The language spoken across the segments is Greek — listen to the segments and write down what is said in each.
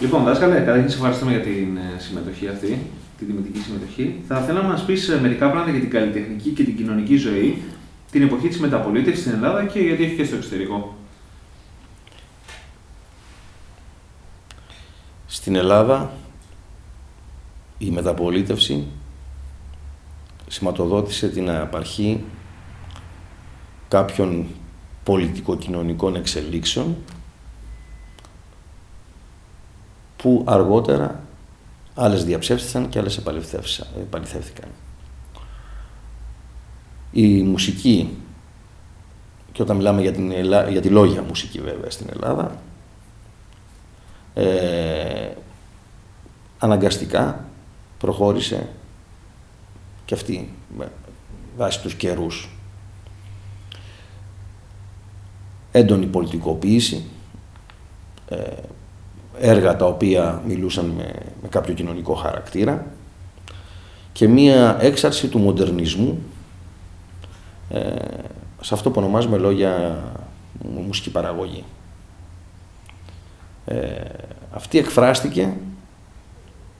Λοιπόν, δάσκαλε, καταρχήν σε ευχαριστούμε για την ε, συμμετοχή αυτή, την τιμητική συμμετοχή. Θα ήθελα να μας πεις ε, μερικά πράγματα για την καλλιτεχνική και την κοινωνική ζωή την εποχή της μεταπολίτευσης στην Ελλάδα και γιατί έχει και στο εξωτερικό. Στην Ελλάδα η μεταπολίτευση σηματοδότησε την απαρχή κάποιων πολιτικοκοινωνικών εξελίξεων που αργότερα άλλες διαψεύστησαν και άλλες επαληθεύθηκαν. Η μουσική, και όταν μιλάμε για, την για τη λόγια μουσική βέβαια στην Ελλάδα, ε, αναγκαστικά προχώρησε και αυτή βάσει τους καιρούς. Έντονη πολιτικοποίηση, ε, έργα τα οποία μιλούσαν με, με κάποιο κοινωνικό χαρακτήρα και μία έξαρση του μοντερνισμού ε, σε αυτό που ονομάζουμε λόγια μουσική παραγωγή. Ε, αυτή εκφράστηκε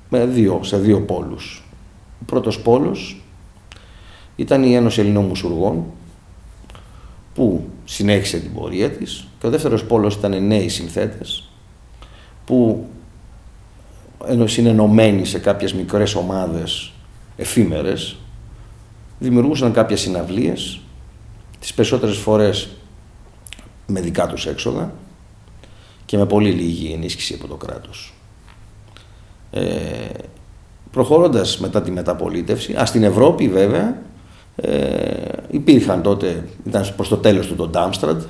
με δύο, σε δύο πόλους. Ο πρώτος πόλος ήταν η Ένωση Ελληνών Μουσουργών που συνέχισε την πορεία της και ο δεύτερος πόλος ήταν νέοι συνθέτες που ενώ είναι ενωμένοι σε κάποιες μικρές ομάδες εφήμερες δημιουργούσαν κάποιες συναυλίες τις περισσότερες φορές με δικά τους έξοδα και με πολύ λίγη ενίσχυση από το κράτος. Ε, προχωρώντας μετά τη μεταπολίτευση, α, στην Ευρώπη βέβαια, ε, υπήρχαν τότε, ήταν προς το τέλος του το Ντάμστραντ,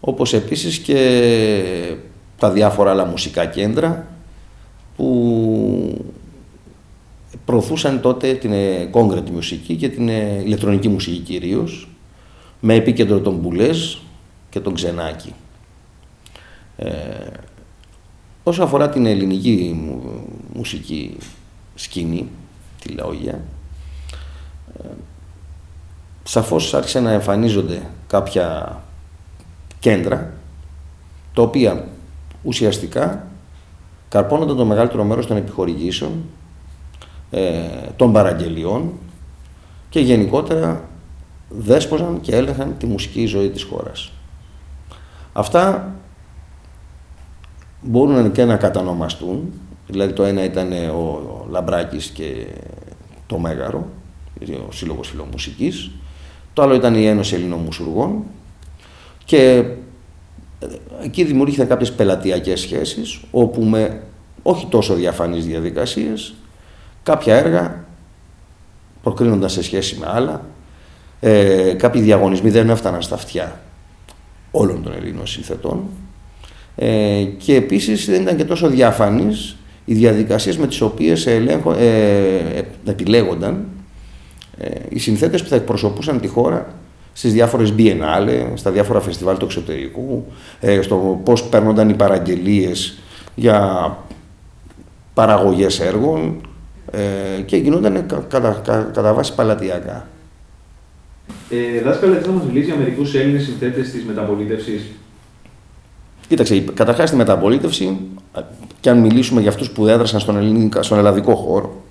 όπως επίσης και τα διάφορα άλλα μουσικά κέντρα που προωθούσαν τότε την κόγκρετη μουσική και την ε, ηλεκτρονική μουσική κυρίως, με επίκεντρο τον Μπουλές και τον Ξενάκη. Ε, όσο αφορά την ελληνική μουσική σκηνή, τη λαόγια, ε, σαφώς άρχισε να εμφανίζονται κάποια κέντρα, τα οποία ουσιαστικά καρπώνονταν το μεγαλύτερο μέρος των επιχορηγήσεων, ε, των παραγγελιών και γενικότερα δέσποζαν και έλεγχαν τη μουσική ζωή της χώρας. Αυτά μπορούν και να κατανομαστούν, δηλαδή το ένα ήταν ο Λαμπράκης και το Μέγαρο, ο Σύλλογος Φιλομουσικής, το άλλο ήταν η Ένωση Ελληνών Μουσουργών και εκεί δημιουργήθηκαν κάποιες πελατειακές σχέσεις, όπου με όχι τόσο διαφανείς διαδικασίες, κάποια έργα προκρίνονταν σε σχέση με άλλα, ε, κάποιοι διαγωνισμοί δεν έφταναν στα αυτιά όλων των Ελλήνων συνθετών. Ε, και επίσης δεν ήταν και τόσο διαφανείς οι διαδικασίες με τις οποίες ελέγχο, ε, επιλέγονταν ε, οι συνθέτες που θα εκπροσωπούσαν τη χώρα στις διάφορες biennale, στα διάφορα φεστιβάλ του εξωτερικού, ε, στο πώς παίρνονταν οι παραγγελίες για παραγωγές έργων ε, και γινόταν κατά, κατά, κατά βάση παλατιακά. Ε, δάσκαλε, θα μας μιλήσει για μερικούς Έλληνες συνθέτες της μεταπολίτευσης. Κοίταξε, καταρχάς στη μεταπολίτευση, και αν μιλήσουμε για αυτούς που έδρασαν στον, ελληνικό, στον ελλαδικό χώρο,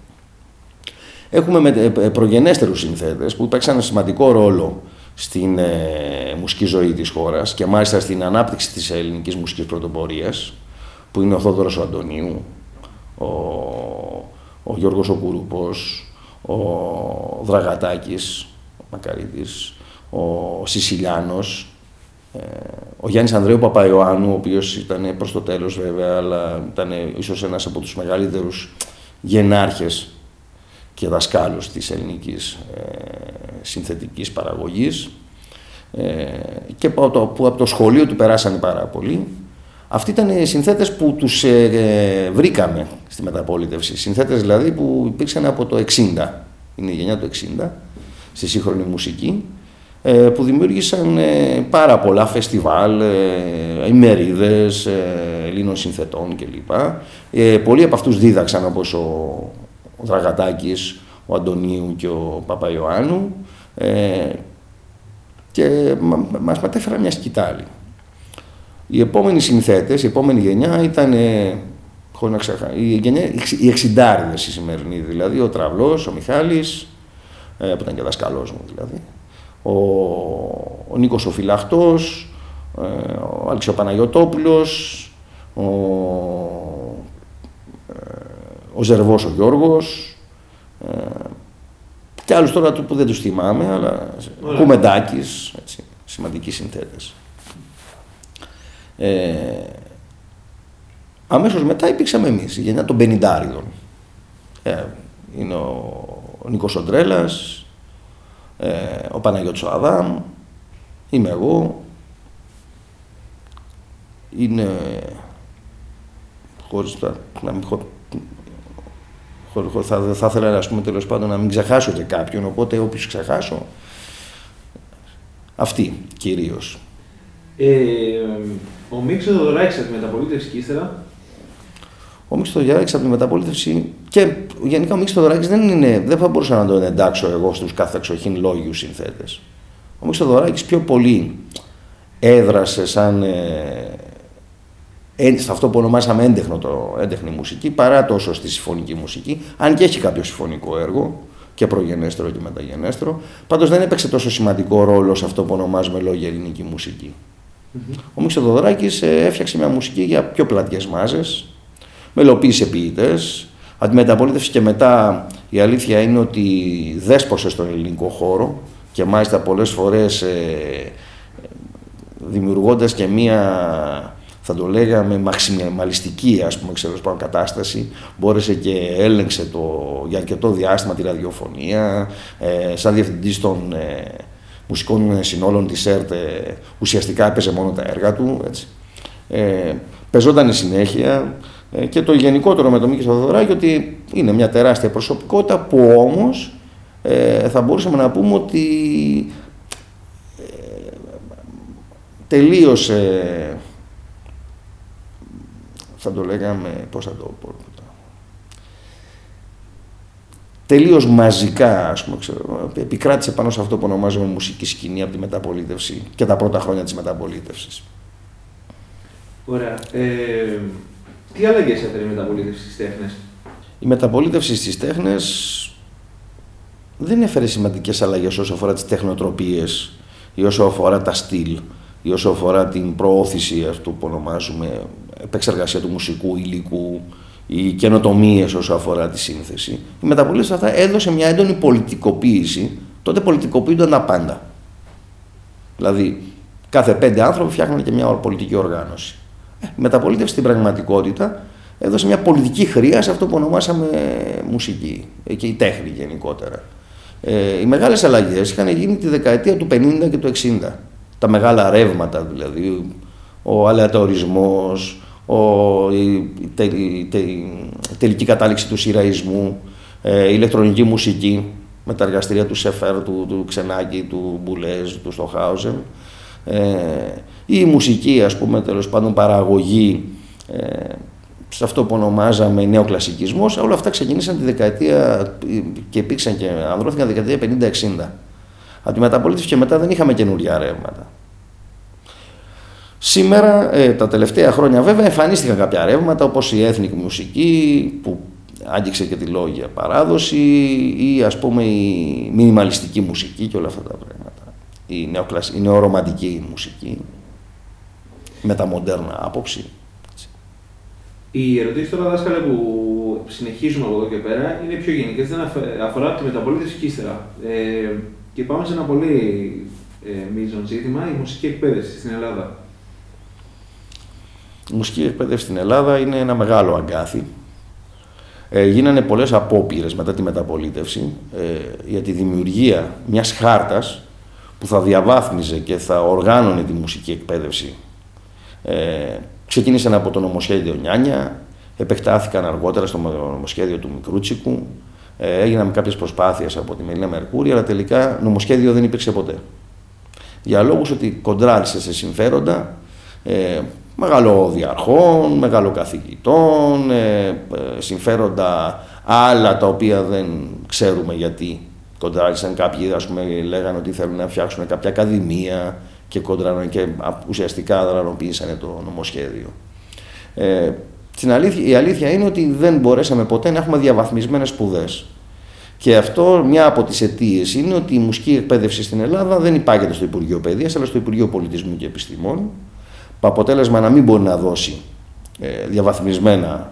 έχουμε με, ε, προγενέστερους συνθέτες που παίξαν σημαντικό ρόλο στην ε, μουσική ζωή της χώρας και μάλιστα στην ανάπτυξη της ελληνικής μουσικής πρωτοπορίας, που είναι ο Θόδωρος ο Αντωνίου, ο, ο Γιώργος ο Κουρούπος, ο Δραγατάκης, ο Μακαρίτης, ο Σισιλιάνος, ε, ο Γιάννης Ανδρέου Παπαϊωάννου, ο οποίος ήταν προς το τέλος βέβαια, αλλά ήταν ίσως ένας από τους μεγαλύτερους γενάρχες και δασκάλους της ελληνικής ε, συνθετικής παραγωγής ε, και που από, το, σχολείο του περάσανε πάρα πολύ. Αυτοί ήταν οι συνθέτες που τους ε, βρήκαμε στη μεταπολίτευση. Συνθέτες δηλαδή που υπήρξαν από το 60, είναι η γενιά του 60, στη σύγχρονη μουσική, που δημιούργησαν πάρα πολλά φεστιβάλ, ημερίδες Ελλήνων συνθετών κλπ. Πολλοί από αυτούς δίδαξαν όπως ο ο Δραγατάκης, ο Αντωνίου και ο Παπαϊωάννου ε, και μας μετέφεραν μια σκητάλη. Οι επόμενοι συνθέτες, η επόμενη γενιά ήταν, χωρίς να ξεχάσω, η, γενιά, οι εξιντάριδες η σημερινή, δηλαδή ο Τραυλός, ο Μιχάλης, ε, που ήταν και δασκαλός μου δηλαδή, ο, ο Νίκος ο Φυλαχτός, ε, ο Άλεξης ο Παναγιωτόπουλος, ο, ε, ο Ζερβός ο Γιώργος, ε, και άλλους τώρα που δεν τους θυμάμαι, αλλά Κουμεντάκης, έτσι, σημαντικοί συνθέτες. Ε, αμέσως μετά υπήρξαμε εμείς, η γενιά των Πενιντάριδων. Ε, είναι ο, ο Νίκος Οντρέλας, ε, ο Παναγιώτης Αδάμ, είμαι εγώ, είναι χωρίς να μην θα, θα ήθελα ας πούμε, τέλος πάντων να μην ξεχάσω και κάποιον, οπότε όποιος ξεχάσω, αυτή κυρίως. Ε, ο Μίξο Δωράκης από τη μεταπολίτευση και ύστερα. Ο Μίξο Δωράκης από τη μεταπολίτευση και γενικά ο Μίξο Δωράκης δεν, είναι, δεν θα μπορούσα να τον εντάξω εγώ στους καθεξοχήν λόγιους συνθέτες. Ο Μίξο Δωράκης πιο πολύ έδρασε σαν ε, σε αυτό που ονομάσαμε έντεχνο το, έντεχνη μουσική, παρά τόσο στη συμφωνική μουσική, αν και έχει κάποιο συμφωνικό έργο και προγενέστερο και μεταγενέστερο, πάντως δεν έπαιξε τόσο σημαντικό ρόλο σε αυτό που ονομάζουμε λόγια ελληνική μουσική. Mm-hmm. Ο Μίξο Δοδωράκης ε, έφτιαξε μια μουσική για πιο πλατιές μάζες, μελοποίησε ποιητές. αντιμεταπολίτευση και μετά η αλήθεια είναι ότι δέσποσε στον ελληνικό χώρο και μάλιστα πολλές φορές ε, δημιουργώντας και μία θα το λέγαμε μαξιμαλιστική ας πούμε ξέρω πάνω κατάσταση μπόρεσε και έλεγξε το, για αρκετό διάστημα τη ραδιοφωνία ε, σαν διευθυντής των ε, μουσικών συνόλων της ΕΡΤ ε, ουσιαστικά έπαιζε μόνο τα έργα του έτσι. Ε, πεζόταν συνέχεια ε, και το γενικότερο με τον Μίκης Σταδωράκη ότι είναι μια τεράστια προσωπικότητα που όμως ε, θα μπορούσαμε να πούμε ότι τελείωσε θα το λέγαμε, πώς θα το πω, τελείως μαζικά, ας πούμε, ξέρω, επικράτησε πάνω σε αυτό που ονομάζουμε μουσική σκηνή από τη μεταπολίτευση και τα πρώτα χρόνια της μεταπολίτευσης. Ωραία. Ε, τι άλλαγες έφερε η μεταπολίτευση στις τέχνες; Η μεταπολίτευση στις τέχνες δεν έφερε σημαντικές αλλαγές όσο αφορά τις τεχνοτροπίες ή όσο αφορά τα στυλ ή όσο αφορά την προώθηση αυτού που ονομάζουμε επεξεργασία του μουσικού υλικού ή καινοτομίες όσο αφορά τη σύνθεση. Η μεταπολίτευση αυτά έδωσε μια έντονη πολιτικοποίηση. Τότε πολιτικοποιούνταν τα πάντα. Δηλαδή, κάθε πέντε άνθρωποι φτιάχναν και μια πολιτική οργάνωση. Ε, η μεταπολίτευση στην πραγματικότητα έδωσε μια πολιτική χρειά σε αυτό που ονομάσαμε μουσική και η τέχνη γενικότερα. Ε, οι μεγάλες αλλαγές είχαν γίνει τη δεκαετία του 50 και του 60 τα μεγάλα ρεύματα δηλαδή, ο αλεατορισμός, ο, η, τελική κατάληξη του σειραϊσμού, ε, η ηλεκτρονική μουσική με τα εργαστήρια του Σεφέρ, του, του Ξενάκη, του Μπουλέζ, του Στοχάουζεν, ε, η μουσική ας πούμε τέλος πάντων παραγωγή ε, σε αυτό που ονομάζαμε νεοκλασικισμός, όλα αυτά ξεκίνησαν τη δεκαετία και υπήρξαν και ανδρώθηκαν τη δεκαετία 50-60. Από τη μεταπολίτευση και μετά δεν είχαμε καινούρια ρεύματα. Σήμερα, ε, τα τελευταία χρόνια βέβαια, εμφανίστηκαν κάποια ρεύματα όπως η ethnic μουσική που άγγιξε και τη λόγια παράδοση ή ας πούμε η μινιμαλιστική μουσική και όλα αυτά τα πράγματα. Η, νεοκλασ... η νεορομαντική μουσική με τα μοντέρνα άποψη. Οι ερωτήσεις τώρα, δάσκαλε, που συνεχίζουμε από εδώ και πέρα είναι πιο γενικές. Δεν αφορά τη μεταπολίτευση και ύστερα. Ε, και πάμε σε ένα πολύ ε, μείζον ζήτημα, η μουσική εκπαίδευση στην Ελλάδα. Η μουσική εκπαίδευση στην Ελλάδα είναι ένα μεγάλο αγκάθι. Ε, γίνανε πολλές απόπειρες μετά τη μεταπολίτευση ε, για τη δημιουργία μιας χάρτας που θα διαβάθμιζε και θα οργάνωνε τη μουσική εκπαίδευση. Ε, ξεκίνησαν από το νομοσχέδιο Νιάνια, επεκτάθηκαν αργότερα στο νομοσχέδιο του Μικρούτσικου, ε, έγιναν κάποιες προσπάθειες από τη Μελίνα Μερκούρη, αλλά τελικά νομοσχέδιο δεν υπήρξε ποτέ. Για λόγους ότι κοντράλισε σε συμφέροντα ε, μεγαλοδιαρχών, μεγαλοκαθηγητών, ε, ε, συμφέροντα άλλα τα οποία δεν ξέρουμε γιατί κοντράλισαν κάποιοι, ας πούμε, λέγανε ότι θέλουν να φτιάξουν κάποια ακαδημία και, κοντρα, και ουσιαστικά δρανοποιήσανε το νομοσχέδιο. Ε, στην αλήθεια, η αλήθεια είναι ότι δεν μπορέσαμε ποτέ να έχουμε διαβαθμισμένες σπουδές. Και αυτό μια από τις αιτίες είναι ότι η μουσική εκπαίδευση στην Ελλάδα δεν υπάγεται στο Υπουργείο Παιδείας, αλλά στο Υπουργείο Πολιτισμού και Επιστημών. Το αποτέλεσμα να μην μπορεί να δώσει ε, διαβαθμισμένα,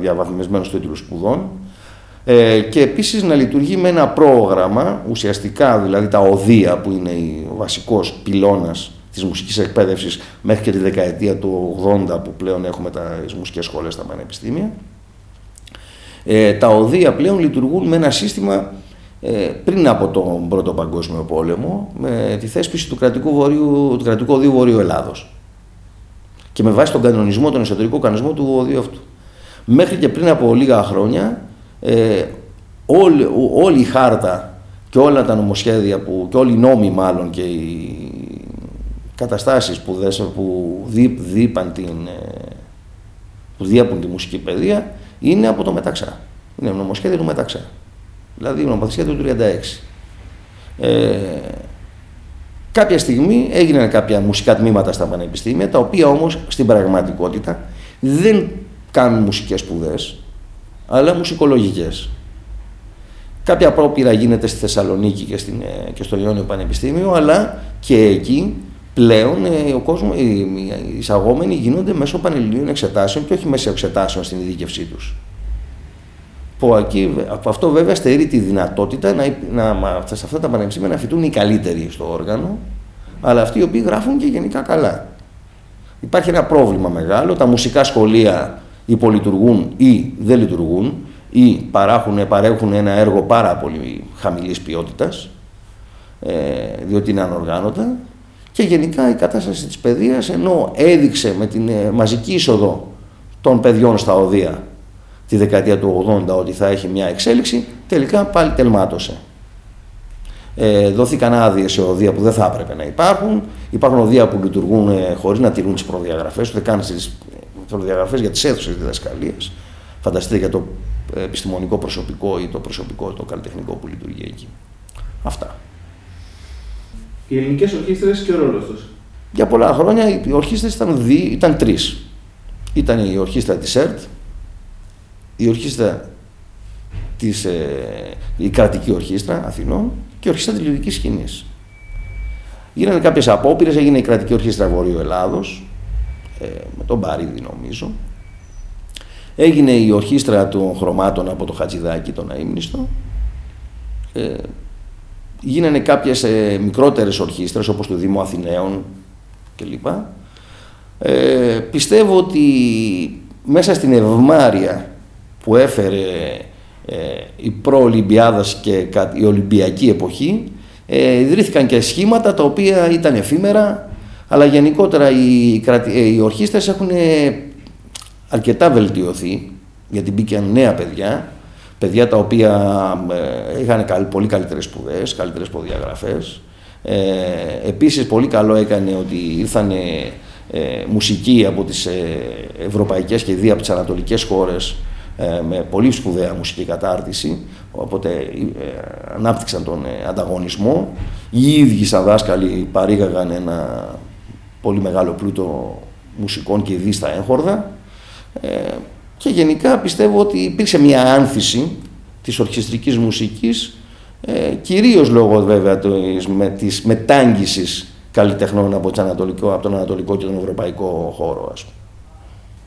διαβαθμισμένους τίτλους σπουδών ε, και επίσης να λειτουργεί με ένα πρόγραμμα, ουσιαστικά δηλαδή τα οδεία που είναι ο βασικός πυλώνας της μουσικής εκπαίδευσης μέχρι και τη δεκαετία του 80 που πλέον έχουμε τις μουσικές σχολές στα πανεπιστήμια. Ε, τα οδεία πλέον λειτουργούν με ένα σύστημα ε, πριν από τον Πρώτο Παγκόσμιο Πόλεμο με τη θέσπιση του κρατικού, βορείου, του κρατικού οδείου Βορείου Ελλάδος και με βάση τον κανονισμό, τον εσωτερικό κανονισμό του οδείου αυτού. Μέχρι και πριν από λίγα χρόνια ε, όλη, όλη η χάρτα και όλα τα νομοσχέδια που, και όλοι οι νόμοι μάλλον και οι καταστάσεις που, δες, που δίπαν την, ε, που διέπουν τη μουσική παιδεία είναι από το Μεταξά. Είναι νομοσχέδιο του Μεταξά. Δηλαδή νομοσχέδιο του 36. Ε, κάποια στιγμή έγιναν κάποια μουσικά τμήματα στα πανεπιστήμια, τα οποία όμως στην πραγματικότητα δεν κάνουν μουσικές σπουδές, αλλά μουσικολογικές. Κάποια πρόπειρα γίνεται στη Θεσσαλονίκη και, στην, ε, και στο Ιόνιο Πανεπιστήμιο, αλλά και εκεί πλέον ε, ο κόσμος, οι εισαγόμενοι γίνονται μέσω πανελληνίων εξετάσεων και όχι μέσω εξετάσεων στην ειδίκευσή τους. Που εκεί, αυτό βέβαια στερεί τη δυνατότητα να, να, σε αυτά τα πανεπιστήμια να φοιτούν οι καλύτεροι στο όργανο, αλλά αυτοί οι οποίοι γράφουν και γενικά καλά. Υπάρχει ένα πρόβλημα μεγάλο, τα μουσικά σχολεία υπολειτουργούν ή δεν λειτουργούν ή παράχουν, παρέχουν ένα έργο πάρα πολύ χαμηλής ποιότητας, ε, διότι είναι ανοργάνωτα και γενικά η κατάσταση της παιδείας ενώ έδειξε με την ε, μαζική είσοδο των παιδιών στα οδεία τη δεκαετία του 80 ότι θα έχει μια εξέλιξη, τελικά πάλι τελμάτωσε. Ε, δόθηκαν άδειες σε οδεία που δεν θα έπρεπε να υπάρχουν. Υπάρχουν οδεία που λειτουργούν ε, χωρίς να τηρούν τις προδιαγραφές, ούτε καν τις προδιαγραφές για τις αίθουσες διδασκαλία. Φανταστείτε για το επιστημονικό προσωπικό ή το προσωπικό, το καλλιτεχνικό που λειτουργεί εκεί. Αυτά. Οι ελληνικές ορχήστρες και ο ρόλος τους. Για πολλά χρόνια οι ορχήστρες ήταν, ήταν τρεις. Ήταν η ορχήστρα της ΕΡΤ, η ορχήστρα της, ε, η κρατική ορχήστρα Αθηνών και η ορχήστρα τηλεοπτικής σκηνής. Γίνανε κάποιες απόπειρες, έγινε η κρατική ορχήστρα Βορείου Ελλάδος, ε, με τον Παρίδη νομίζω. Έγινε η ορχήστρα των χρωμάτων από το Χατζηδάκι, τον Αείμνηστο. Ε, γίνανε κάποιες ε, μικρότερες ορχήστρες όπως του Δήμου Αθηναίων κλπ. Ε, πιστεύω ότι μέσα στην ευμάρεια που έφερε ε, η προ-Ολυμπιάδας και η Ολυμπιακή εποχή ε, ιδρύθηκαν και σχήματα τα οποία ήταν εφήμερα αλλά γενικότερα οι, ε, οι ορχήστρες έχουν αρκετά βελτιωθεί γιατί μπήκαν νέα παιδιά παιδιά τα οποία ε, είχαν πολύ καλύτερες σπουδές, καλύτερες προδιαγραφές. Ε, επίσης πολύ καλό έκανε ότι ήρθαν ε, μουσικοί από τις ε, ευρωπαϊκές και δύο από τις ανατολικές χώρες ε, με πολύ σπουδαία μουσική κατάρτιση, οπότε ε, ανάπτυξαν τον ε, ανταγωνισμό. Οι ίδιοι σαν δάσκαλοι παρήγαγαν ένα πολύ μεγάλο πλούτο μουσικών και ειδή στα έγχορδα και γενικά πιστεύω ότι υπήρξε μια άνθηση της ορχιστρικής μουσικής κυρίως λόγω βέβαια της, με, της μετάγγισης καλλιτεχνών από, από τον Ανατολικό και τον Ευρωπαϊκό χώρο ας πούμε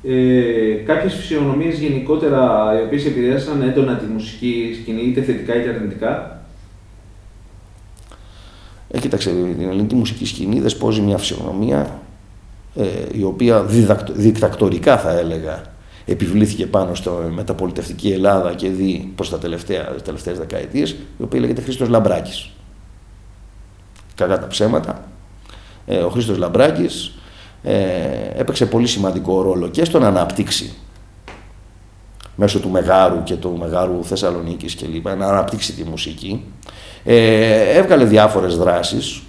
ε, κάποιες φυσιογνωμίε γενικότερα οι οποίες επηρέασαν έντονα τη μουσική σκηνή, είτε θετικά είτε αρνητικά. Ε, κοίταξε, την ελληνική μουσική σκηνή δεσπόζει μια φυσιογνωμία ε, η οποία δικτακτορικά θα έλεγα επιβλήθηκε πάνω στο μεταπολιτευτική Ελλάδα και δει προς τα τελευταία, τις τελευταίες δεκαετίες, η οποία λέγεται Χρήστος Λαμπράκης. Κακά τα ψέματα. Ε, ο Χρήστος Λαμπράκης ε, έπαιξε πολύ σημαντικό ρόλο και στο να αναπτύξει μέσω του Μεγάρου και του Μεγάρου Θεσσαλονίκης και λοιπά, να αναπτύξει τη μουσική. Ε, έβγαλε διάφορες δράσεις,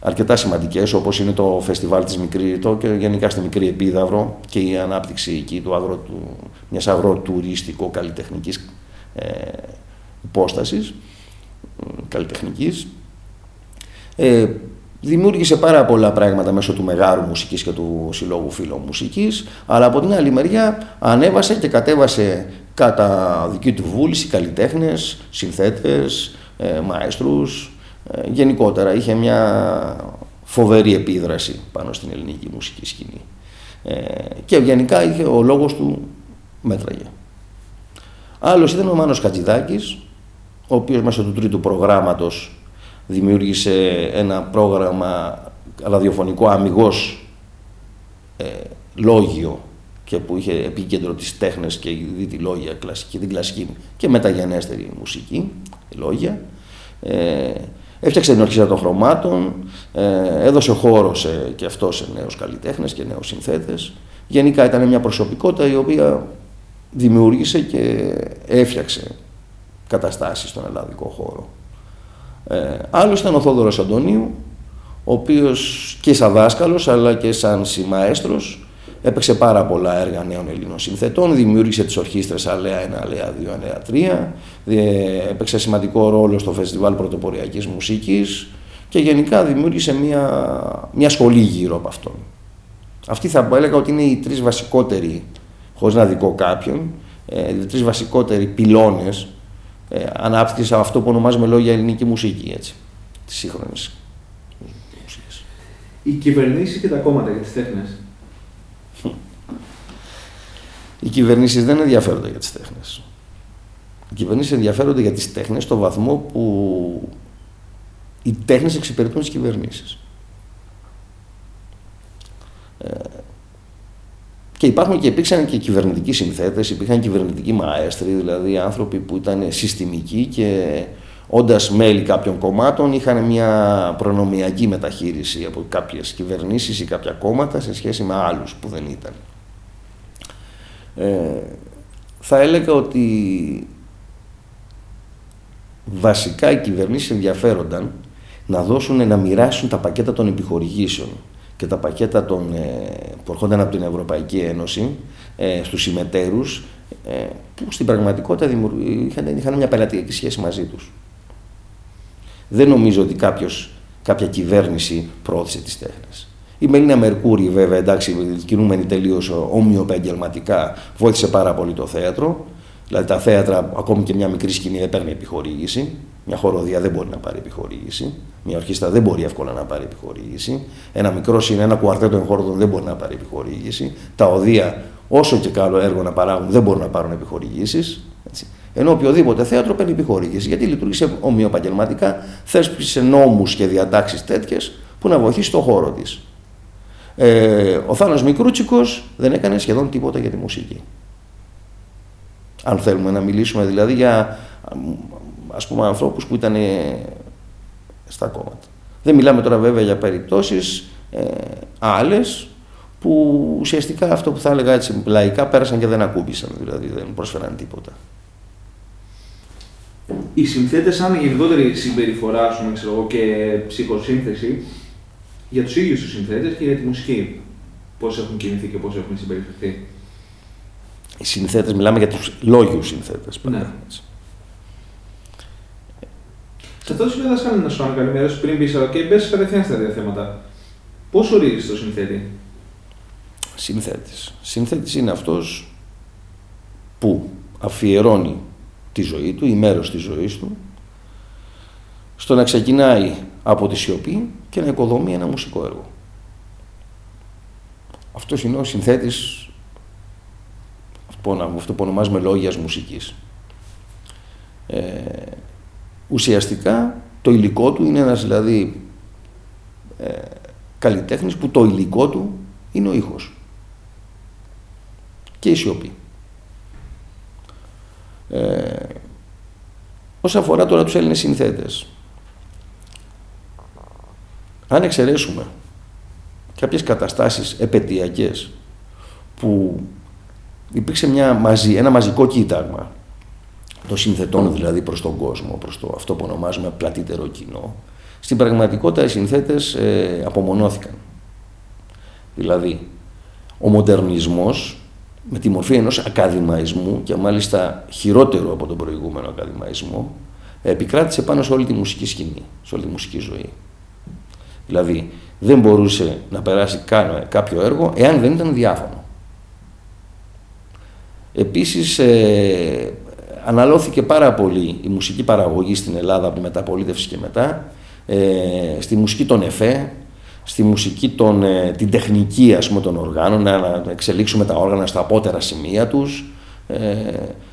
αρκετά σημαντικές, όπως είναι το φεστιβάλ της Μικρή, το, και γενικά στη Μικρή Επίδαυρο και η ανάπτυξη εκεί του αγρο, του, μιας αγροτουριστικο-καλλιτεχνικής ε, υπόστασης, καλλιτεχνικής. Ε, Δημιούργησε πάρα πολλά πράγματα μέσω του Μεγάρου Μουσικής και του Συλλόγου Φίλων Μουσικής, αλλά από την άλλη μεριά ανέβασε και κατέβασε κατά δική του βούληση καλλιτέχνες, συνθέτες, ε, μαέστρους. Ε, γενικότερα είχε μια φοβερή επίδραση πάνω στην ελληνική μουσική σκηνή. Ε, και γενικά είχε ο λόγος του μέτραγε. Άλλος ήταν ο Μάνος Κατζηδάκης, ο οποίος μέσω του τρίτου προγράμματος δημιούργησε ένα πρόγραμμα ραδιοφωνικό αμυγός ε, λόγιο και που είχε επίκεντρο τις τέχνες και δει τη λόγια κλασική, την κλασική και μεταγενέστερη μουσική, λόγια. Ε, έφτιαξε την ορχήστρα των χρωμάτων, ε, έδωσε χώρο σε, και αυτό σε νέους καλλιτέχνες και νέους συνθέτες. Γενικά ήταν μια προσωπικότητα η οποία δημιούργησε και έφτιαξε καταστάσεις στον ελλαδικό χώρο. Ε, άλλος ήταν ο Θόδωρος Αντωνίου, ο οποίος και σαν δάσκαλος αλλά και σαν συμμαέστρος έπαιξε πάρα πολλά έργα νέων Ελλήνων συνθετών, δημιούργησε τις ορχήστρες Αλέα 1, Αλέα 2, Αλέα 3, έπαιξε σημαντικό ρόλο στο Φεστιβάλ Πρωτοποριακής Μουσικής και γενικά δημιούργησε μια, μια σχολή γύρω από αυτόν. Αυτή θα έλεγα ότι είναι οι τρεις βασικότεροι, χωρίς να δικώ κάποιον, ε, οι τρεις βασικότεροι πυλώνες ε, ανάπτυξη αυτό που ονομάζουμε λόγια ελληνική μουσική, έτσι, της σύγχρονης μουσικής. Οι κυβερνήσεις και τα κόμματα για τις τέχνες. Οι κυβερνήσεις δεν ενδιαφέρονται για τις τέχνες. Οι κυβερνήσεις ενδιαφέρονται για τις τέχνες στο βαθμό που οι τέχνες εξυπηρετούν τις κυβερνήσεις. Ε, και υπάρχουν και υπήρξαν και κυβερνητικοί συνθέτες, υπήρχαν κυβερνητικοί μαέστροι, δηλαδή άνθρωποι που ήταν συστημικοί και όντας μέλη κάποιων κομμάτων είχαν μια προνομιακή μεταχείριση από κάποιες κυβερνήσεις ή κάποια κόμματα σε σχέση με άλλους που δεν ήταν. Ε, θα έλεγα ότι βασικά οι κυβερνήσεις ενδιαφέρονταν να δώσουν, να μοιράσουν τα πακέτα των επιχορηγήσεων και τα πακέτα των, ε, που έρχονταν από την Ευρωπαϊκή Ένωση ε, στους συμμετέρους ε, που στην πραγματικότητα είχαν, είχαν μια πελατειακή σχέση μαζί τους. Δεν νομίζω ότι κάποιος, κάποια κυβέρνηση πρόθεσε τις τέχνες. Η Μελίνα Μερκούρη, βέβαια, εντάξει, κινούμενη τελείως όμοιο επαγγελματικά, βοήθησε πάρα πολύ το θέατρο. Δηλαδή τα θέατρα, ακόμη και μια μικρή σκηνή, δεν παίρνει επιχορήγηση. Μια χοροδία δεν μπορεί να πάρει επιχορήγηση. Μια ορχήστρα δεν μπορεί εύκολα να πάρει επιχορήγηση. Ένα μικρό είναι ένα κουαρτέτο εγχόρδων δεν μπορεί να πάρει επιχορήγηση. Τα οδεία, όσο και καλό έργο να παράγουν, δεν μπορούν να πάρουν επιχορηγήσεις. Ενώ οποιοδήποτε θέατρο παίρνει επιχορήγηση. Γιατί λειτουργήσε ομοιοπαγγελματικά, θέσπισε νόμους και διατάξεις τέτοιες που να βοηθήσει το χώρο της. Ε, ο Θάνος Μικρούτσικος δεν έκανε σχεδόν τίποτα για τη μουσική. Αν θέλουμε να μιλήσουμε δηλαδή για ας πούμε ανθρώπους που ήταν στα κόμματα. Δεν μιλάμε τώρα βέβαια για περιπτώσεις ε, άλλες που ουσιαστικά αυτό που θα έλεγα έτσι λαϊκά πέρασαν και δεν ακούμπησαν, δηλαδή δεν προσφέραν τίποτα. Οι συνθέτες σαν γενικότερη συμπεριφορά σου, ξέρω εγώ, και ψυχοσύνθεση για τους ίδιους τους συνθέτες και για τη μουσική. Πώς έχουν κινηθεί και πώς έχουν συμπεριφερθεί. Οι συνθέτες, μιλάμε για τους λόγιους συνθέτες. Ναι. Σε αυτό το σημείο θα να σου κάνω καλημέρα σου πριν πεις, και μπες κατευθείαν στα δύο θέματα. Πώς ορίζεις το συνθέτη, Συνθέτης. Συνθέτης είναι αυτός που αφιερώνει τη ζωή του ή μέρος της ζωής του στο να ξεκινάει από τη σιωπή και να οικοδομεί ένα μουσικό έργο. Αυτός είναι ο συνθέτης αυτό που ονομάζουμε λόγιας μουσικής. Ε, ουσιαστικά το υλικό του είναι ένας δηλαδή ε, καλλιτέχνης που το υλικό του είναι ο ήχος και η σιωπή. Ε, όσον αφορά τώρα τους Έλληνες συνθέτες, αν εξαιρέσουμε κάποιες καταστάσεις επαιτειακές που υπήρξε μια μαζί, ένα μαζικό κοίταγμα των συνθετών δηλαδή προς τον κόσμο, προς το, αυτό που ονομάζουμε πλατύτερο κοινό, στην πραγματικότητα οι συνθέτες ε, απομονώθηκαν. Δηλαδή, ο μοντερνισμός με τη μορφή ενός ακαδημαϊσμού και μάλιστα χειρότερο από τον προηγούμενο ακαδημαϊσμό επικράτησε πάνω σε όλη τη μουσική σκηνή, σε όλη τη μουσική ζωή. Δηλαδή, δεν μπορούσε να περάσει κάποιο έργο εάν δεν ήταν διάφωνο. Επίσης, ε, αναλώθηκε πάρα πολύ η μουσική παραγωγή στην Ελλάδα από μεταπολίτευση και μετά, ε, στη μουσική των ΕΦΕ, στη μουσική των, ε, την τεχνική ας πούμε, των οργάνων, να εξελίξουμε τα όργανα στα απότερα σημεία τους, ε,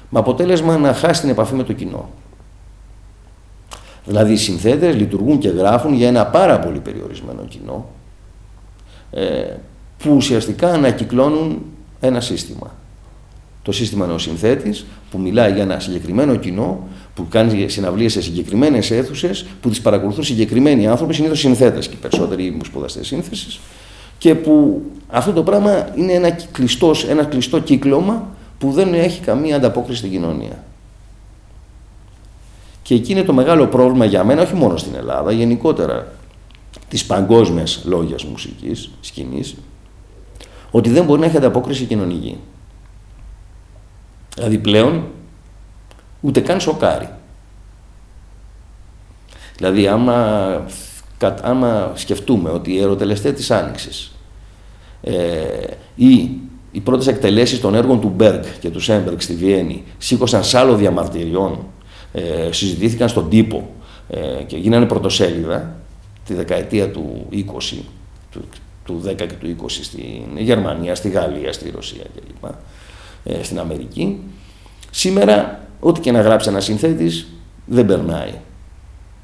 με αποτέλεσμα να χάσει την επαφή με το κοινό. Δηλαδή οι συνθέτες λειτουργούν και γράφουν για ένα πάρα πολύ περιορισμένο κοινό, ε, που ουσιαστικά ανακυκλώνουν ένα σύστημα. Το σύστημα είναι ο συνθέτης που μιλάει για ένα συγκεκριμένο κοινό, που κάνει συναυλίες σε συγκεκριμένες αίθουσες, που τις παρακολουθούν συγκεκριμένοι άνθρωποι, συνήθως συνθέτες και περισσότεροι μου σπουδαστές σύνθεσης, και που αυτό το πράγμα είναι ένα, κλειστός, ένα κλειστό κύκλωμα που δεν έχει καμία ανταπόκριση στην κοινωνία. Και εκεί είναι το μεγάλο πρόβλημα για μένα, όχι μόνο στην Ελλάδα, γενικότερα της παγκόσμιας λόγιας μουσικής, σκηνής, ότι δεν μπορεί να έχει ανταπόκριση κοινωνική. Δηλαδή πλέον ούτε καν σοκάρει. Δηλαδή άμα, άμα σκεφτούμε ότι οι ερωτελεστές της Άνοιξης ε, ή οι πρώτες εκτελέσεις των έργων του Μπέργκ και του Σέμπεργκ στη Βιέννη σήκωσαν σάλο διαμαρτυριών, ε, συζητήθηκαν στον τύπο ε, και γίνανε πρωτοσέλιδα τη δεκαετία του 20, του, του 10 και του 20 στην Γερμανία, στη Γαλλία, στη Ρωσία κλπ. Ε, στην Αμερική. Σήμερα, ό,τι και να γράψει ένας συνθέτης, δεν περνάει.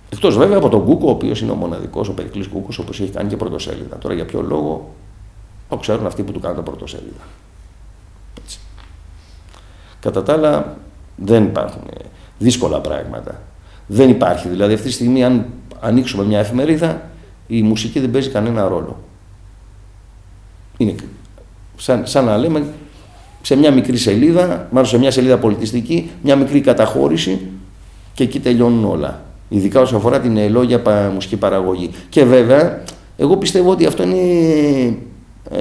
Εκτός βέβαια από τον Κούκο, ο οποίος είναι ο μοναδικός, ο Περικλής Κούκο, ο οποίος έχει κάνει και πρωτοσέλιδα. Τώρα για ποιο λόγο, το ξέρουν αυτοί που του κάνουν τα πρωτοσέλιδα. Έτσι. Κατά τα άλλα, δεν υπάρχουν δύσκολα πράγματα. Δεν υπάρχει. Δηλαδή, αυτή τη στιγμή, αν ανοίξουμε μια εφημερίδα, η μουσική δεν παίζει κανένα ρόλο. Είναι σαν, σαν να λέμε σε μια μικρή σελίδα, μάλλον σε μια σελίδα πολιτιστική, μια μικρή καταχώρηση και εκεί τελειώνουν όλα. Ειδικά όσο αφορά την ελόγια μουσική παραγωγή. Και βέβαια, εγώ πιστεύω ότι αυτό είναι, ε,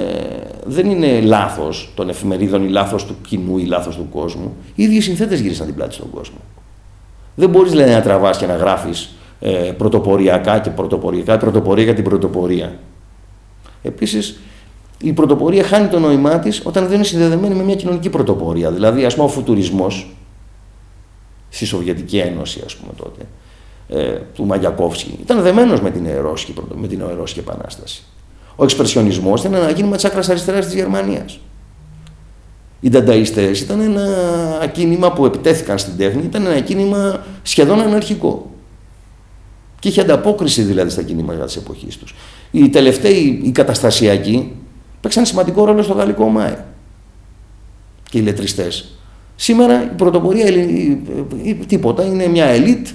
δεν είναι λάθος των εφημερίδων ή λάθος του κοινού ή λάθος του κόσμου. Οι ίδιοι συνθέτες γύρισαν την πλάτη στον κόσμο. Δεν μπορείς να τραβάς και να γράφεις ε, πρωτοποριακά και πρωτοποριακά, πρωτοπορία για την πρωτοπορία. Επίσης, η πρωτοπορία χάνει το νόημά της όταν δεν είναι συνδεδεμένη με μια κοινωνική πρωτοπορία. Δηλαδή, ας πούμε, ο φουτουρισμός στη Σοβιετική Ένωση, ας πούμε τότε, ε, του Μαγιακόφσκι, ήταν δεμένος με την Ερώσκη, με την Επανάσταση. Ο εξπρεσιονισμός ήταν ένα κίνημα τη άκρα αριστεράς της Γερμανίας. Οι Ντανταϊστές ήταν ένα κίνημα που επιτέθηκαν στην τέχνη, ήταν ένα κίνημα σχεδόν αναρχικό. Και είχε ανταπόκριση δηλαδή στα κίνηματα της εποχής τους. Οι τελευταίοι, οι καταστασιακοί, παίξαν σημαντικό ρόλο στο γαλλικό ΜΑΕ και οι λετριστές. Σήμερα η πρωτοπορία τίποτα, είναι μια ελίτ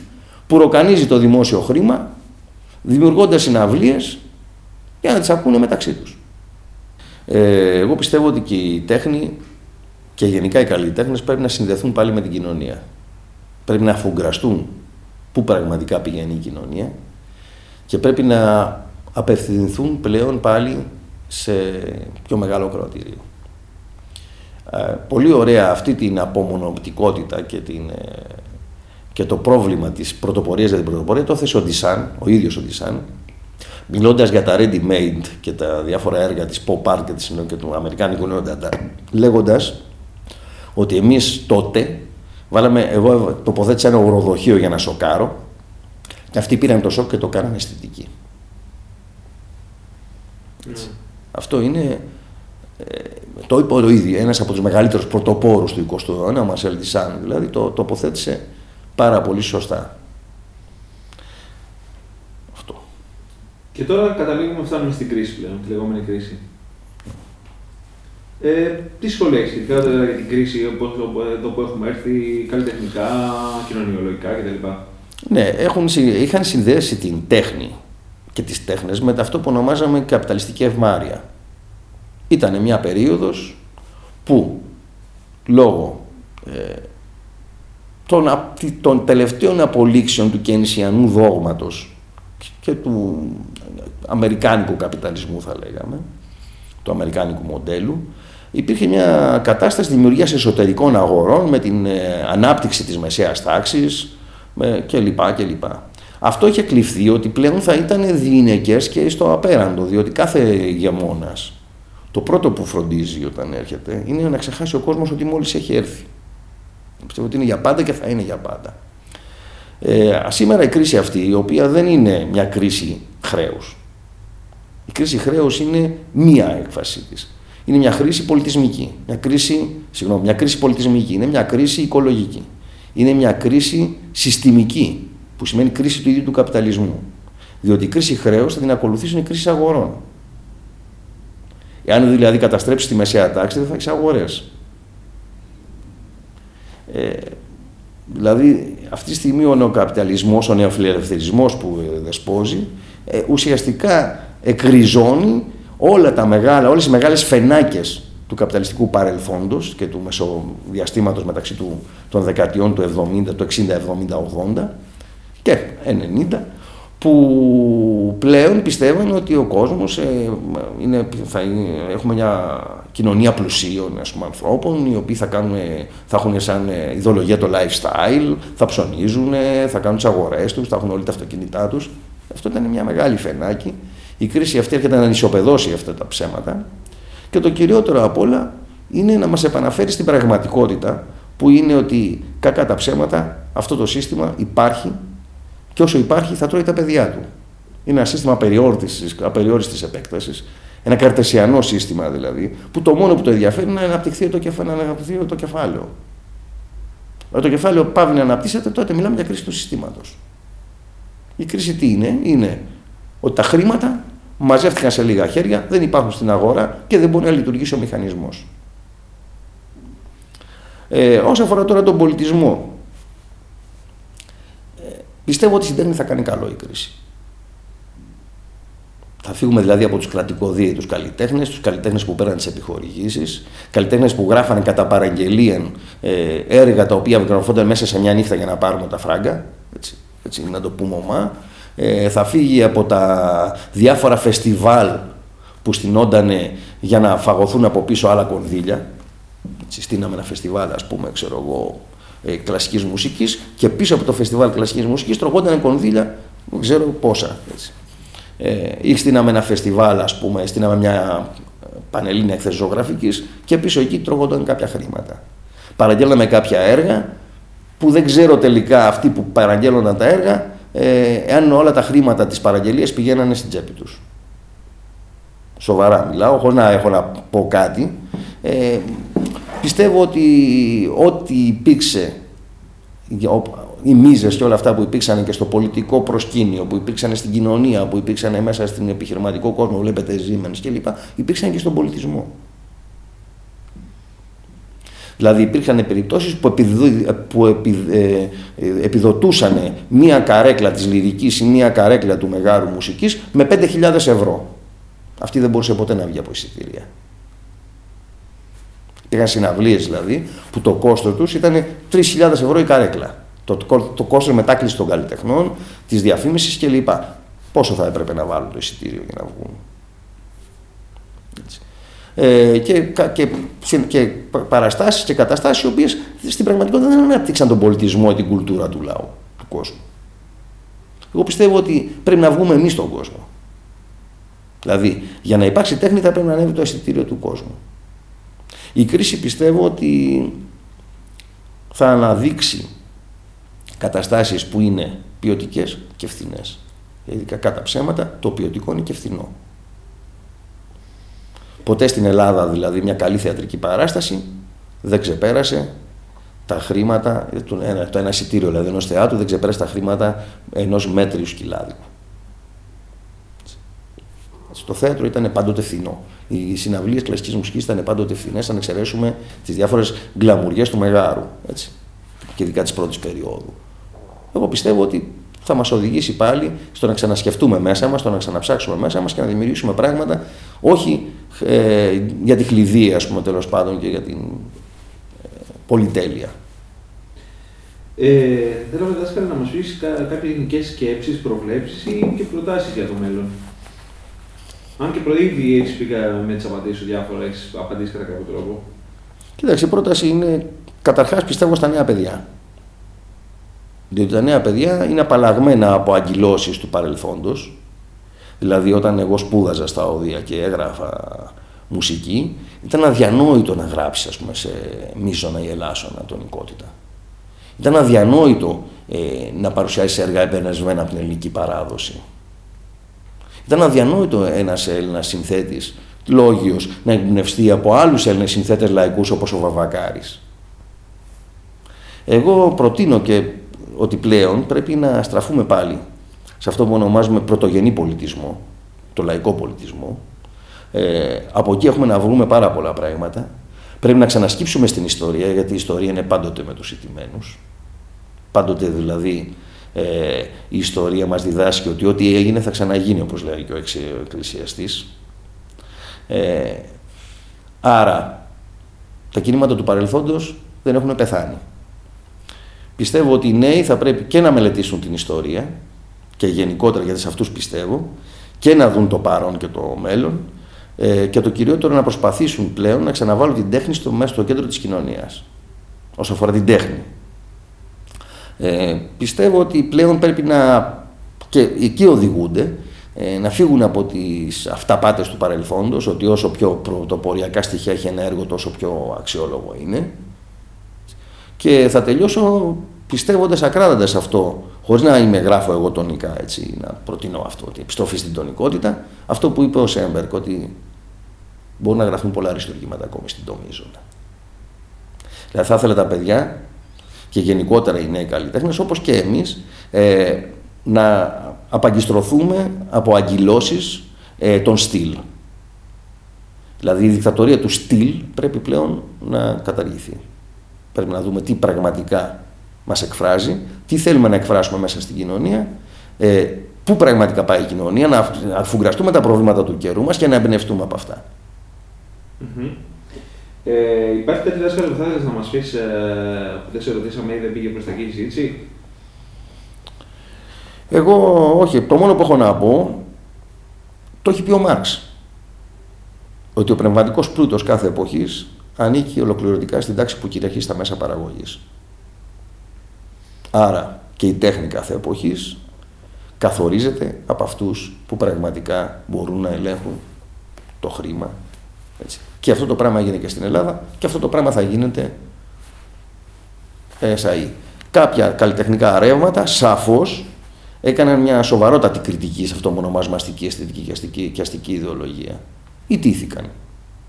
που ροκανίζει το δημόσιο χρήμα, δημιουργώντας συναυλίες για να τις ακούνε μεταξύ τους. Ε, εγώ πιστεύω ότι και η τέχνη και γενικά οι καλλιτέχνε πρέπει να συνδεθούν πάλι με την κοινωνία. Πρέπει να αφουγκραστούν πού πραγματικά πηγαίνει η κοινωνία και πρέπει να απευθυνθούν πλέον πάλι σε πιο μεγάλο κρατήριο. Ε, πολύ ωραία αυτή την απομονωτικότητα και, την, ε, και το πρόβλημα της πρωτοπορίας για την πρωτοπορία το έθεσε ο Ντισάν, ο ίδιος ο Ντισάν, μιλώντας για τα ready made και τα διάφορα έργα της pop art και, της, και του αμερικάνικου νεότατα, λέγοντας ότι εμείς τότε βάλαμε, εγώ τοποθέτησα ένα οροδοχείο για να σοκάρω και αυτοί πήραν το σοκ και το κάνανε αισθητική. Mm. Αυτό είναι, ε, το είπε ο ίδιο, ένας από τους μεγαλύτερους πρωτοπόρους του 20ου αιώνα, ο Μασέλ Τισάν, δηλαδή το τοποθέτησε πάρα πολύ σωστά. Αυτό. Και τώρα καταλήγουμε, φτάνουμε στην κρίση πλέον, τη λεγόμενη κρίση. Ε, τι σχόλια έχεις σχετικά για την κρίση εδώ που έχουμε έρθει, καλλιτεχνικά, κοινωνιολογικά κτλ. Ναι, έχουν, είχαν συνδέσει την τέχνη και τις τέχνες με αυτό που ονομάζαμε καπιταλιστική ευμάρεια. Ήταν μια περίοδος που λόγω ε, των, των τελευταίων απολύξεων του κενσιανού δόγματος και του αμερικάνικου καπιταλισμού θα λέγαμε, του αμερικάνικου μοντέλου, υπήρχε μια κατάσταση δημιουργίας εσωτερικών αγορών με την ε, ανάπτυξη της μεσαίας τάξης κλπ. κλπ. Αυτό είχε κλειφθεί ότι πλέον θα ήταν διηνεκές και στο απέραντο, διότι κάθε ηγεμόνας το πρώτο που φροντίζει όταν έρχεται είναι να ξεχάσει ο κόσμος ότι μόλις έχει έρθει. Πιστεύω ότι είναι για πάντα και θα είναι για πάντα. Ε, σήμερα η κρίση αυτή, η οποία δεν είναι μια κρίση χρέους. Η κρίση χρέους είναι μία έκφαση της. Είναι μια κρίση πολιτισμική. Μια κρίση, συγγνώμη, μια κρίση πολιτισμική. Είναι μια κρίση οικολογική. Είναι μια κρίση συστημική, που σημαίνει κρίση του ίδιου του καπιταλισμού. Διότι η κρίση χρέους θα την ακολουθήσουν οι κρίση αγορών. Εάν δηλαδή καταστρέψεις τη μεσαία τάξη, δεν θα έχεις αγορές. Ε, δηλαδή, αυτή τη στιγμή ο νεοκαπιταλισμός, ο νεοφιλελευθερισμός που ε, δεσπόζει, ε, ουσιαστικά εκριζώνει όλα τα μεγάλα, όλες οι μεγάλες φενάκες του καπιταλιστικού παρελθόντος και του μεσοδιαστήματος μεταξύ του, των δεκαετιών του 70, του 60, 70, 80 και 90, που πλέον πιστεύουν ότι ο κόσμος ε, είναι, θα έχουμε μια κοινωνία πλουσίων ας πούμε, ανθρώπων οι οποίοι θα, κάνουν, θα έχουν σαν ε, ιδεολογία το lifestyle, θα ψωνίζουν, θα κάνουν τις αγορές τους, θα έχουν όλοι τα αυτοκίνητά τους. Αυτό ήταν μια μεγάλη φενάκι. Η κρίση αυτή έρχεται να ανισοπεδώσει αυτά τα ψέματα και το κυριότερο απ' όλα είναι να μας επαναφέρει στην πραγματικότητα που είναι ότι κακά τα ψέματα αυτό το σύστημα υπάρχει και όσο υπάρχει θα τρώει τα παιδιά του. Είναι ένα σύστημα απεριόριστης επέκτασης, ένα καρτεσιανό σύστημα δηλαδή, που το μόνο που το ενδιαφέρει είναι να αναπτυχθεί το, κεφα... αναπτυχθεί το κεφάλαιο. Όταν το κεφάλαιο πάβει να αναπτύσσεται, τότε μιλάμε για κρίση του συστήματος. Η κρίση τι είναι, είναι ότι τα χρήματα μαζεύτηκαν σε λίγα χέρια, δεν υπάρχουν στην αγορά και δεν μπορεί να λειτουργήσει ο μηχανισμός. Ε, όσο αφορά τώρα τον πολιτισμό, ε, πιστεύω ότι στην τέχνη θα κάνει καλό η κρίση. Θα φύγουμε δηλαδή από τους κρατικοδίαιτου καλλιτέχνες, τους καλλιτέχνες που πέραν τις επιχορηγήσεις, καλλιτέχνες που γράφανε κατά παραγγελία ε, έργα τα οποία γραφόνταν μέσα σε μια νύχτα για να πάρουμε τα φράγκα. Έτσι, έτσι να το πούμε ομά. Ε, θα φύγει από τα διάφορα φεστιβάλ που στηνόντανε για να φαγωθούν από πίσω άλλα κονδύλια. Έτσι, στείναμε ένα φεστιβάλ, ας πούμε, ξέρω εγώ, ε, κλασικής μουσικής και πίσω από το φεστιβάλ κλασικής μουσικής τρογόταν κονδύλια, δεν ξέρω πόσα. Έτσι. Ε, ή στείναμε ένα φεστιβάλ, ας πούμε, στείναμε μια πανελλήνια εκθέση ζωγραφικής και πίσω εκεί τρογόταν κάποια χρήματα. Παραγγέλναμε κάποια έργα που δεν ξέρω τελικά αυτοί που παραγγέλνονταν τα έργα ε, εάν όλα τα χρήματα της παραγγελίας πηγαίνανε στην τσέπη τους. Σοβαρά μιλάω, χωρίς να έχω να πω κάτι. Ε, πιστεύω ότι ό,τι υπήρξε, οι μίζες και όλα αυτά που υπήρξαν και στο πολιτικό προσκήνιο, που υπήρξαν στην κοινωνία, που υπήρξαν μέσα στην επιχειρηματικό κόσμο, βλέπετε Siemens κλπ, υπήρξαν και στον πολιτισμό. Δηλαδή υπήρχαν περιπτώσεις που, που ε, επιδοτούσαν μία καρέκλα της λυρικής ή μία καρέκλα του μεγάρου μουσικής με 5.000 ευρώ. Αυτή δεν μπορούσε ποτέ να βγει από εισιτήρια. Υπήρχαν συναυλίες δηλαδή που το κόστος τους ήταν 3.000 ευρώ η καρέκλα. Το, το, το κόστος μετάκλησης των καλλιτεχνών, της διαφήμισης κλπ. Πόσο θα έπρεπε να βάλουν το εισιτήριο για να βγουν. Έτσι ε, και, και, και παραστάσεις και καταστάσεις οι οποίες στην πραγματικότητα δεν ανάπτυξαν τον πολιτισμό ή την κουλτούρα του λαού, του κόσμου. Εγώ πιστεύω ότι πρέπει να βγούμε εμείς στον κόσμο. Δηλαδή, για να υπάρξει τέχνη θα πρέπει να ανέβει το αισθητήριο του κόσμου. Η κρίση πιστεύω ότι θα αναδείξει καταστάσεις που είναι ποιοτικές και φθηνές. Δηλαδή, κακά τα ψέματα, το ποιοτικό είναι και φθηνό. Ποτέ στην Ελλάδα δηλαδή μια καλή θεατρική παράσταση δεν ξεπέρασε τα χρήματα, το ένα εισιτήριο δηλαδή ενός θεάτρου δεν ξεπέρασε τα χρήματα ενός μέτριου σκυλάδικου. Το θέατρο ήταν πάντοτε φθηνό. Οι συναυλίες κλασικής μουσικής ήταν πάντοτε φθηνές, αν εξαιρέσουμε τις διάφορες γκλαμουριέ του Μεγάρου. Έτσι, και ειδικά της πρώτης περίοδου. Εγώ πιστεύω ότι θα μας οδηγήσει πάλι στο να ξανασκεφτούμε μέσα μας, στο να ξαναψάξουμε μέσα μας και να δημιουργήσουμε πράγματα όχι ε, για την κλειδί, ας πούμε, τέλος πάντων και για την ε, πολυτέλεια. Ε, θέλω δάσκαλε να μας πεις κά, κάποιες γενικές σκέψεις, προβλέψεις ή και προτάσεις για το μέλλον. Αν και προήδη έχεις πει με τις απαντήσεις σου διάφορα, έχεις απαντήσει κατά κάποιο τρόπο. Κοίταξε, η πρόταση είναι, καταρχάς πιστεύω στα νέα παιδιά. Διότι τα νέα παιδιά είναι απαλλαγμένα από αγκυλώσεις του παρελθόντος. Δηλαδή όταν εγώ σπούδαζα στα οδεία και έγραφα μουσική, ήταν αδιανόητο να γράψεις ας πούμε, σε μίσονα ή ελάσσονα τονικότητα. Ήταν αδιανόητο ε, να παρουσιάσεις έργα εμπνευσμένα από την ελληνική παράδοση. Ήταν αδιανόητο ένας Έλληνας συνθέτης, λόγιος, να εμπνευστεί από άλλους Έλληνες συνθέτες λαϊκούς όπως ο Βαβακάρης. Εγώ προτείνω και ότι πλέον πρέπει να στραφούμε πάλι σε αυτό που ονομάζουμε πρωτογενή πολιτισμό, το λαϊκό πολιτισμό. Ε, από εκεί έχουμε να βρούμε πάρα πολλά πράγματα. Πρέπει να ξανασκύψουμε στην ιστορία, γιατί η ιστορία είναι πάντοτε με τους ηττημένους. Πάντοτε δηλαδή ε, η ιστορία μας διδάσκει ότι ό,τι έγινε θα ξαναγίνει, όπως λέει και ο εκκλησιαστής. Ε, άρα, τα κινήματα του παρελθόντος δεν έχουν πεθάνει. Πιστεύω ότι οι νέοι θα πρέπει και να μελετήσουν την ιστορία και γενικότερα γιατί σε αυτούς πιστεύω και να δουν το παρόν και το μέλλον ε, και το κυριότερο να προσπαθήσουν πλέον να ξαναβάλουν την τέχνη στο, μέσα στο κέντρο της κοινωνίας όσο αφορά την τέχνη. Ε, πιστεύω ότι πλέον πρέπει να και εκεί οδηγούνται ε, να φύγουν από τις αυταπάτες του παρελθόντος ότι όσο πιο πρωτοποριακά στοιχεία έχει ένα έργο τόσο πιο αξιόλογο είναι και θα τελειώσω πιστεύοντας ακράδαντας σε αυτό, χωρίς να είμαι γράφω εγώ τονικά, έτσι, να προτείνω αυτό, ότι επιστροφή στην τονικότητα, αυτό που είπε ο Σέμπερκ, ότι μπορούν να γραφούν πολλά αριστουργήματα ακόμη στην τομίζωνα. Δηλαδή θα ήθελα τα παιδιά και γενικότερα οι νέοι καλλιτέχνες, όπως και εμείς, ε, να απαγκιστρωθούμε από αγκυλώσει ε, των στυλ. Δηλαδή η δικτατορία του στυλ πρέπει πλέον να καταργηθεί. Πρέπει να δούμε τι πραγματικά μας εκφράζει, τι θέλουμε να εκφράσουμε μέσα στην κοινωνία, ε, πού πραγματικά πάει η κοινωνία, να αφουγκραστούμε τα προβλήματα του καιρού μας και να εμπνευστούμε από αυτά. Mm-hmm. Ε, υπάρχει κάτι δάσκαλο που θα ήθελες να μας πεις, ε, που δεν σε ρωτήσαμε ή δεν πήγε προς τα εκεί συζήτηση. Εγώ όχι, το μόνο που έχω να πω, το έχει πει ο Μάρξ. Ότι ο πνευματικός πλούτος κάθε εποχής ανήκει ολοκληρωτικά στην τάξη που κυριαρχεί στα μέσα παραγωγής. Άρα και η τέχνη κάθε εποχής καθορίζεται από αυτούς που πραγματικά μπορούν να ελέγχουν το χρήμα. Έτσι. Και αυτό το πράγμα γίνεται και στην Ελλάδα και αυτό το πράγμα θα γίνεται ΕΣΑΗ. Κάποια καλλιτεχνικά ρεύματα σαφώς έκαναν μια σοβαρότατη κριτική σε αυτό που ονομάζουμε αστική αισθητική και αστική, και αστική ιδεολογία. Ιτήθηκαν.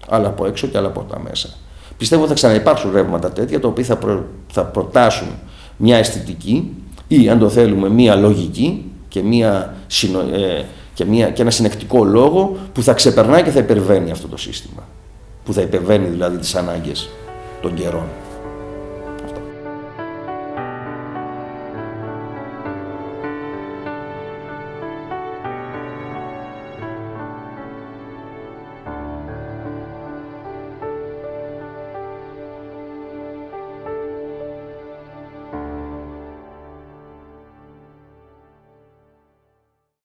Άλλα από έξω και άλλα από τα μέσα. Πιστεύω ότι θα ξαναυπάρξουν ρεύματα τέτοια, τα οποία θα, θα προτάσουν μια αισθητική ή αν το θέλουμε μια λογική και, μια, ε, και, μια, και ένα συνεκτικό λόγο που θα ξεπερνάει και θα υπερβαίνει αυτό το σύστημα. Που θα υπερβαίνει δηλαδή τις ανάγκες των καιρών.